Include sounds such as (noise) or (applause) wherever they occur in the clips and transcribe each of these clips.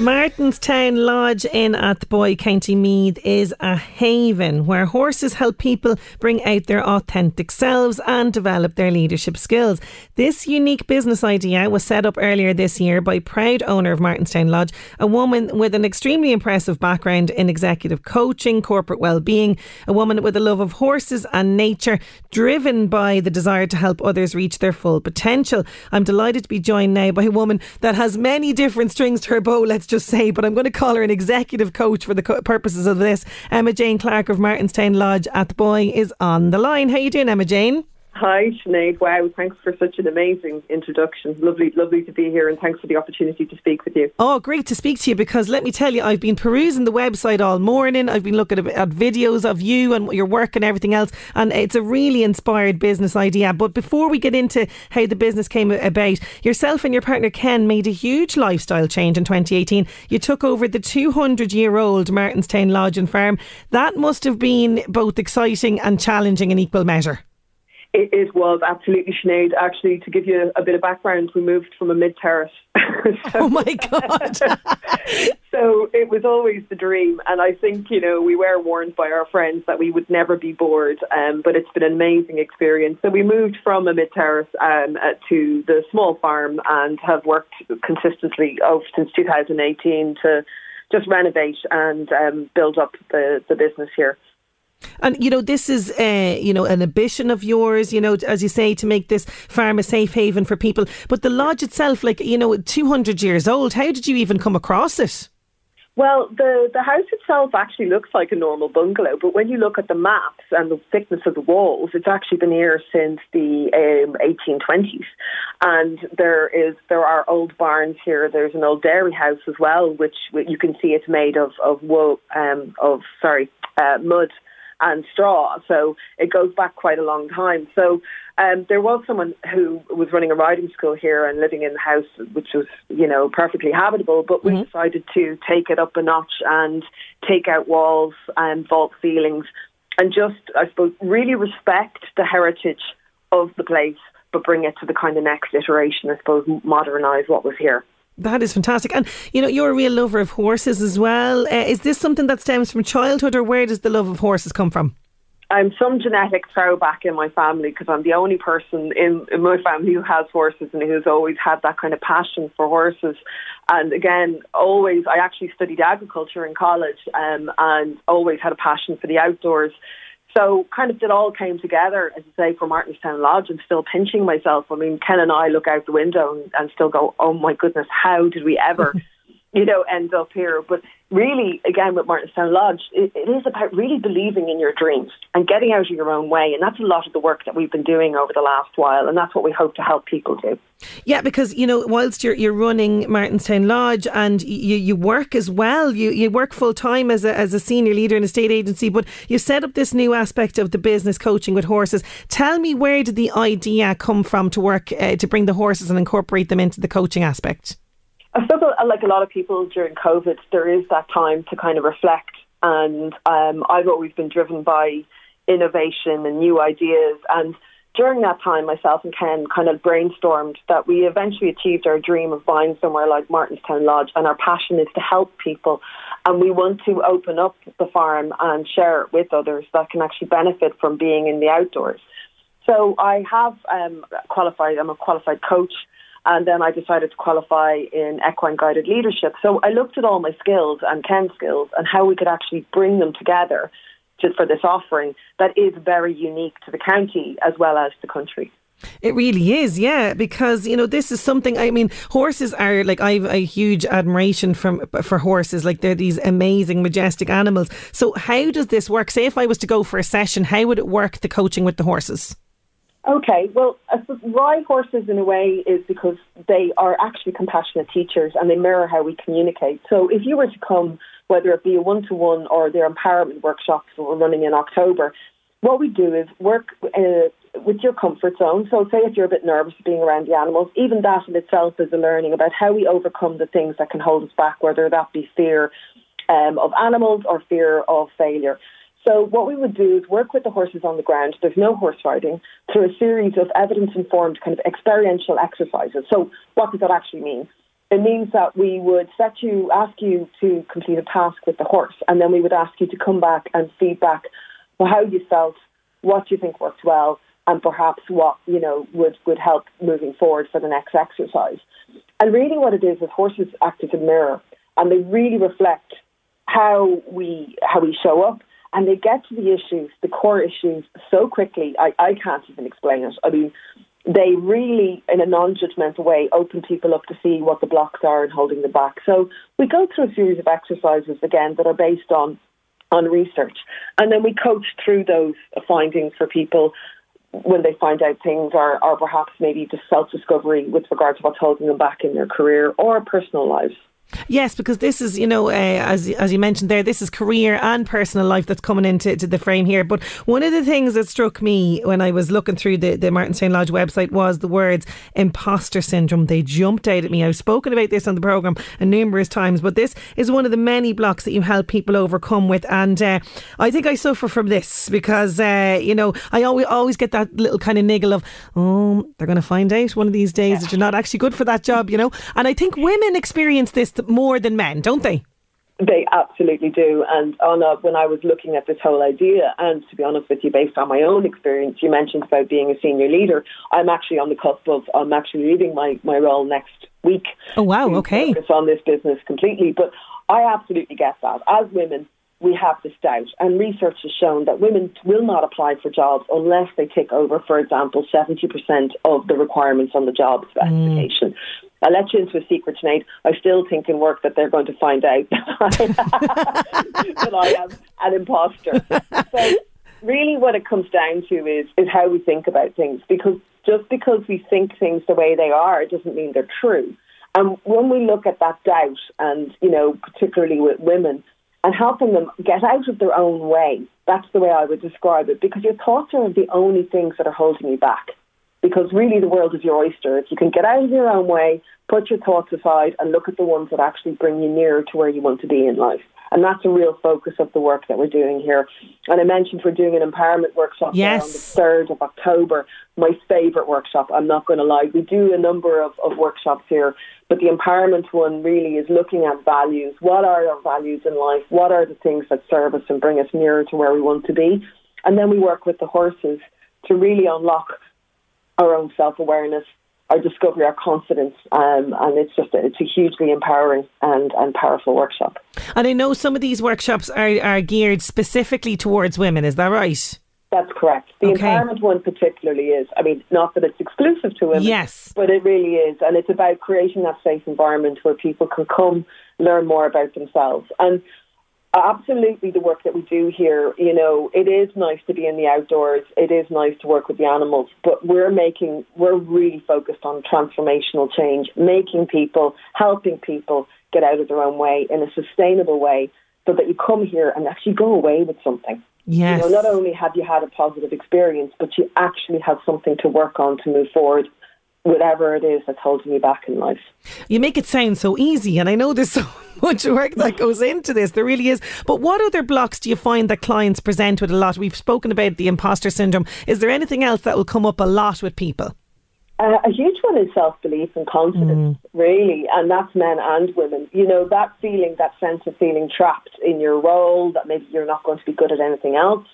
Martinstown Lodge in Athboy, County Meath is a haven where horses help people bring out their authentic selves and develop their leadership skills. This unique business idea was set up earlier this year by proud owner of Martinstown Lodge, a woman with an extremely impressive background in executive coaching, corporate well-being, a woman with a love of horses and nature, driven by the desire to help others reach their full potential. I'm delighted to be joined now by a woman that has many different strings to her bow. Let's just say, but I'm going to call her an executive coach for the co- purposes of this. Emma Jane Clark of Martinstown Lodge Athboy is on the line. How you doing, Emma Jane? Hi, Sinead. Wow, thanks for such an amazing introduction. Lovely, lovely to be here, and thanks for the opportunity to speak with you. Oh, great to speak to you because let me tell you, I've been perusing the website all morning. I've been looking at, at videos of you and your work and everything else, and it's a really inspired business idea. But before we get into how the business came about, yourself and your partner Ken made a huge lifestyle change in 2018. You took over the 200 year old Martinstown Lodge and Farm. That must have been both exciting and challenging in equal measure. It, it, was absolutely Sinead. Actually, to give you a bit of background, we moved from a mid terrace. (laughs) so, oh my God. (laughs) so it was always the dream. And I think, you know, we were warned by our friends that we would never be bored. Um, but it's been an amazing experience. So we moved from a mid terrace um, uh, to the small farm and have worked consistently oh, since 2018 to just renovate and um, build up the, the business here. And you know, this is uh, you know an ambition of yours. You know, as you say, to make this farm a safe haven for people. But the lodge itself, like you know, two hundred years old. How did you even come across it? Well, the, the house itself actually looks like a normal bungalow, but when you look at the maps and the thickness of the walls, it's actually been here since the um, 1820s. And there is there are old barns here. There's an old dairy house as well, which you can see it's made of of wool, um, of sorry, uh, mud and straw. So it goes back quite a long time. So um, there was someone who was running a riding school here and living in the house, which was, you know, perfectly habitable. But we mm-hmm. decided to take it up a notch and take out walls and vault ceilings and just, I suppose, really respect the heritage of the place, but bring it to the kind of next iteration, I suppose, modernise what was here. That is fantastic. And, you know, you're a real lover of horses as well. Uh, is this something that stems from childhood or where does the love of horses come from? I'm some genetic throwback in my family because I'm the only person in, in my family who has horses and who's always had that kind of passion for horses. And again, always, I actually studied agriculture in college um, and always had a passion for the outdoors. So kind of it all came together, as I say, for Martinstown Lodge. I'm still pinching myself. I mean, Ken and I look out the window and, and still go, oh my goodness, how did we ever, you know, end up here? But really, again, with Martinstown Lodge, it, it is about really believing in your dreams and getting out of your own way. And that's a lot of the work that we've been doing over the last while. And that's what we hope to help people do. Yeah, because, you know, whilst you're, you're running Martinstown Lodge and you, you work as well, you, you work full time as a, as a senior leader in a state agency, but you set up this new aspect of the business coaching with horses. Tell me, where did the idea come from to work, uh, to bring the horses and incorporate them into the coaching aspect? I suppose, like a lot of people during COVID, there is that time to kind of reflect. And um, I've always been driven by innovation and new ideas. And during that time, myself and Ken kind of brainstormed that we eventually achieved our dream of buying somewhere like Martinstown Lodge. And our passion is to help people. And we want to open up the farm and share it with others that can actually benefit from being in the outdoors. So I have um, qualified. I'm a qualified coach, and then I decided to qualify in equine guided leadership. So I looked at all my skills and Ken's skills and how we could actually bring them together just for this offering that is very unique to the county as well as the country. It really is, yeah, because you know this is something. I mean, horses are like I've a huge admiration from for horses. Like they're these amazing, majestic animals. So how does this work? Say if I was to go for a session, how would it work? The coaching with the horses. Okay, well, why horses in a way is because they are actually compassionate teachers and they mirror how we communicate. So if you were to come, whether it be a one to one or their empowerment workshops that we're running in October, what we do is work uh, with your comfort zone. So, say if you're a bit nervous being around the animals, even that in itself is a learning about how we overcome the things that can hold us back, whether that be fear um, of animals or fear of failure. So, what we would do is work with the horses on the ground. There's no horse riding through a series of evidence informed kind of experiential exercises. So, what does that actually mean? It means that we would set you, ask you to complete a task with the horse, and then we would ask you to come back and feedback how you felt, what you think worked well, and perhaps what you know would would help moving forward for the next exercise. And really, what it is is horses act as a mirror, and they really reflect how we how we show up, and they get to the issues, the core issues, so quickly. I, I can't even explain it. I mean, they really, in a non-judgmental way, open people up to see what the blocks are and holding them back. So we go through a series of exercises again that are based on on research, and then we coach through those findings for people when they find out things are, are perhaps maybe just self discovery with regard to what's holding them back in their career or personal lives. Yes, because this is, you know, uh, as as you mentioned there, this is career and personal life that's coming into to the frame here. But one of the things that struck me when I was looking through the, the Martinstown Lodge website was the words imposter syndrome. They jumped out at me. I've spoken about this on the programme a numerous times, but this is one of the many blocks that you help people overcome with. And uh, I think I suffer from this because, uh, you know, I always, always get that little kind of niggle of, oh, they're going to find out one of these days that you're not actually good for that job, you know. And I think women experience this more than men, don't they? They absolutely do. And Anna, when I was looking at this whole idea, and to be honest with you, based on my own experience, you mentioned about being a senior leader. I'm actually on the cusp of, I'm actually leaving my, my role next week. Oh, wow. Okay. Focus on this business completely. But I absolutely get that. As women, we have this doubt. And research has shown that women will not apply for jobs unless they tick over, for example, 70% of the requirements on the job specification. Mm. I'll let you into a secret, Sinead. I still think in work that they're going to find out (laughs) that I am an imposter. So, really, what it comes down to is is how we think about things. Because just because we think things the way they are, it doesn't mean they're true. And when we look at that doubt, and you know, particularly with women, and helping them get out of their own way, that's the way I would describe it. Because your thoughts are the only things that are holding you back because really the world is your oyster. If you can get out of your own way, put your thoughts aside, and look at the ones that actually bring you nearer to where you want to be in life. And that's a real focus of the work that we're doing here. And I mentioned we're doing an empowerment workshop yes. on the 3rd of October. My favourite workshop, I'm not going to lie. We do a number of, of workshops here, but the empowerment one really is looking at values. What are our values in life? What are the things that serve us and bring us nearer to where we want to be? And then we work with the horses to really unlock our own self awareness, our discovery, our confidence, um, and it's just a, it's a hugely empowering and, and powerful workshop. And I know some of these workshops are, are geared specifically towards women. Is that right? That's correct. The okay. empowerment one particularly is. I mean, not that it's exclusive to women, yes, but it really is, and it's about creating that safe environment where people can come learn more about themselves. And Uh, absolutely, the work that we do here, you know, it is nice to be in the outdoors. It is nice to work with the animals, but we're making, we're really focused on transformational change, making people, helping people get out of their own way in a sustainable way so that you come here and actually go away with something. Yes. You know, not only have you had a positive experience, but you actually have something to work on to move forward whatever it is that's holding you back in life. You make it sound so easy, and I know there's (laughs) so much work that goes into this. There really is. But what other blocks do you find that clients present with a lot? We've spoken about the imposter syndrome. Is there anything else that will come up a lot with people? Uh, a huge one is self belief and confidence, mm. really, and that's men and women. You know, that feeling, that sense of feeling trapped in your role, that maybe you're not going to be good at anything else.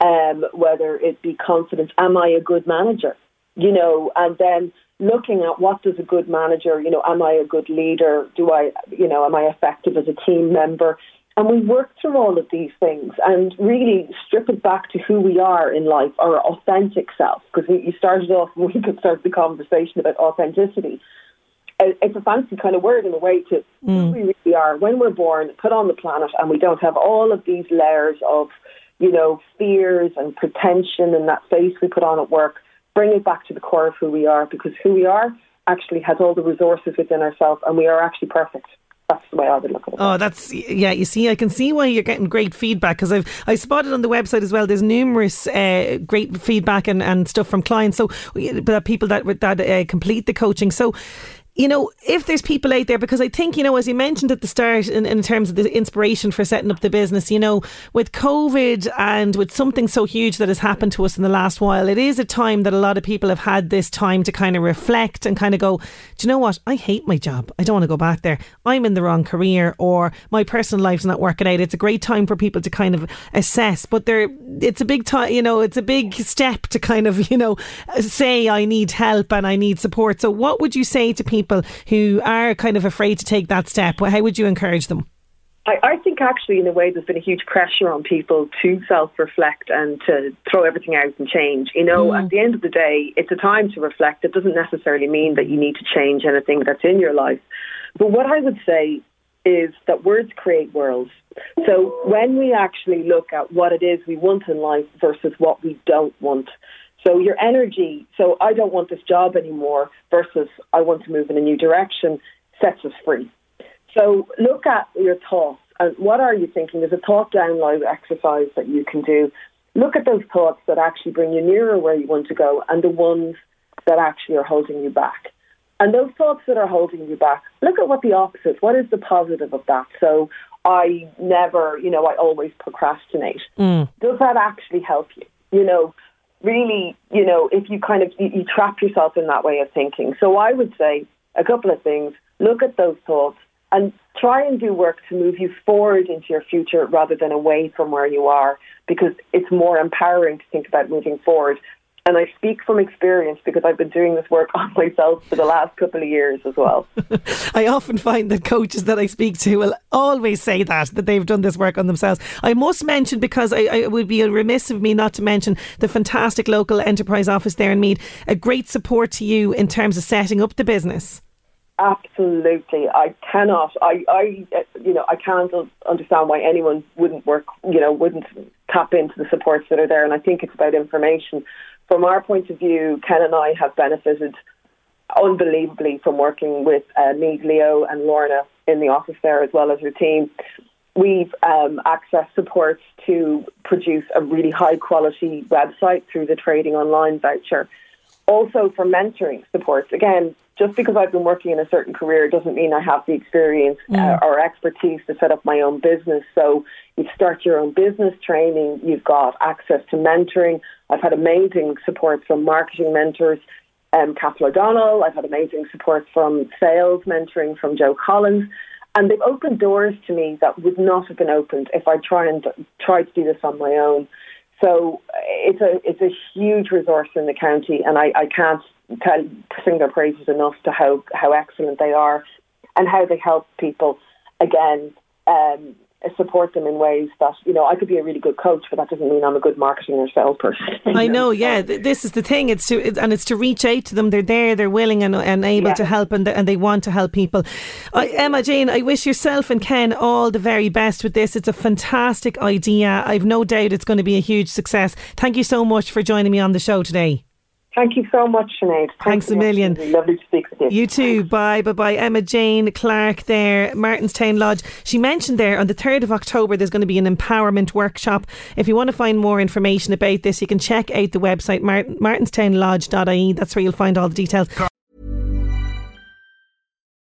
um, whether it be confidence. Am I a good manager? You know, and then looking at what does a good manager, you know, am I a good leader? Do I, you know, am I effective as a team member? And we work through all of these things and really strip it back to who we are in life, our authentic self. Because you started off, (laughs) we could start the conversation about authenticity. It's a fancy kind of word in a way to mm. who we really are when we're born, put on the planet, and we don't have all of these layers of, you know, fears and pretension and that face we put on at work. Bring it back to the core of who we are because who we are actually has all the resources within ourselves and we are actually perfect that's the way I would look at it. Oh, that's yeah. You see, I can see why you're getting great feedback because I've I spotted on the website as well. There's numerous uh, great feedback and, and stuff from clients. So, but people that that uh, complete the coaching. So, you know, if there's people out there, because I think, you know, as you mentioned at the start, in, in terms of the inspiration for setting up the business, you know, with COVID and with something so huge that has happened to us in the last while, it is a time that a lot of people have had this time to kind of reflect and kind of go, do you know what? I hate my job. I don't want to go back there. I'm in the wrong career or my personal life's not working out. It's a great time for people to kind of assess, but there, it's a big time, you know, it's a big step to kind of, you know, say I need help and I need support. So what would you say to people? People who are kind of afraid to take that step? How would you encourage them? I, I think actually, in a way, there's been a huge pressure on people to self reflect and to throw everything out and change. You know, mm. at the end of the day, it's a time to reflect. It doesn't necessarily mean that you need to change anything that's in your life. But what I would say is that words create worlds. So when we actually look at what it is we want in life versus what we don't want, so your energy, so I don't want this job anymore versus I want to move in a new direction, sets us free. So look at your thoughts and what are you thinking? There's a thought download exercise that you can do. Look at those thoughts that actually bring you nearer where you want to go and the ones that actually are holding you back. And those thoughts that are holding you back, look at what the opposite, what is the positive of that? So I never, you know, I always procrastinate. Mm. Does that actually help you? You know, really, you know, if you kind of you, you trap yourself in that way of thinking. So I would say a couple of things. Look at those thoughts and try and do work to move you forward into your future rather than away from where you are because it's more empowering to think about moving forward and I speak from experience because I've been doing this work (laughs) on myself for the last couple of years as well. (laughs) I often find that coaches that I speak to will always say that, that they've done this work on themselves. I must mention, because I, I would be remiss of me not to mention the fantastic local enterprise office there in Meath, a great support to you in terms of setting up the business. Absolutely, I cannot. I, I, uh, you know, I can't understand why anyone wouldn't work. You know, wouldn't tap into the supports that are there. And I think it's about information from our point of view, Ken and I have benefited unbelievably from working with uh, LEO, and Lorna in the office there, as well as her team. We've um, accessed supports to produce a really high quality website through the Trading Online voucher. Also, for mentoring supports. Again, just because I've been working in a certain career doesn't mean I have the experience uh, mm. uh, or expertise to set up my own business. So you start your own business training, you've got access to mentoring. I've had amazing support from marketing mentors, um, Catherine O'Donnell. I've had amazing support from sales mentoring from Joe Collins. And they've opened doors to me that would not have been opened if I try and tried to do this on my own. So it's a it's a huge resource in the county, and I, I can't tell, sing their praises enough to how, how excellent they are and how they help people. Again, um, support them in ways that you know I could be a really good coach, but that doesn't mean I'm a good marketing or salesperson. (laughs) I know, yeah. This is the thing. It's to and it's to reach out to them. They're there. They're willing and, and able yeah. to help, and and they want to help people. Uh, Emma Jane, I wish yourself and Ken all the very best with this. It's a fantastic idea. I've no doubt it's going to be a huge success. Thank you so much for joining me on the show today. Thank you so much, Sinead. Thanks, Thanks a million. Lovely to speak with you. You too. Bye, bye, bye. Emma Jane Clark there, Martinstown Lodge. She mentioned there on the 3rd of October there's going to be an empowerment workshop. If you want to find more information about this, you can check out the website Martin, martinstownlodge.ie. That's where you'll find all the details.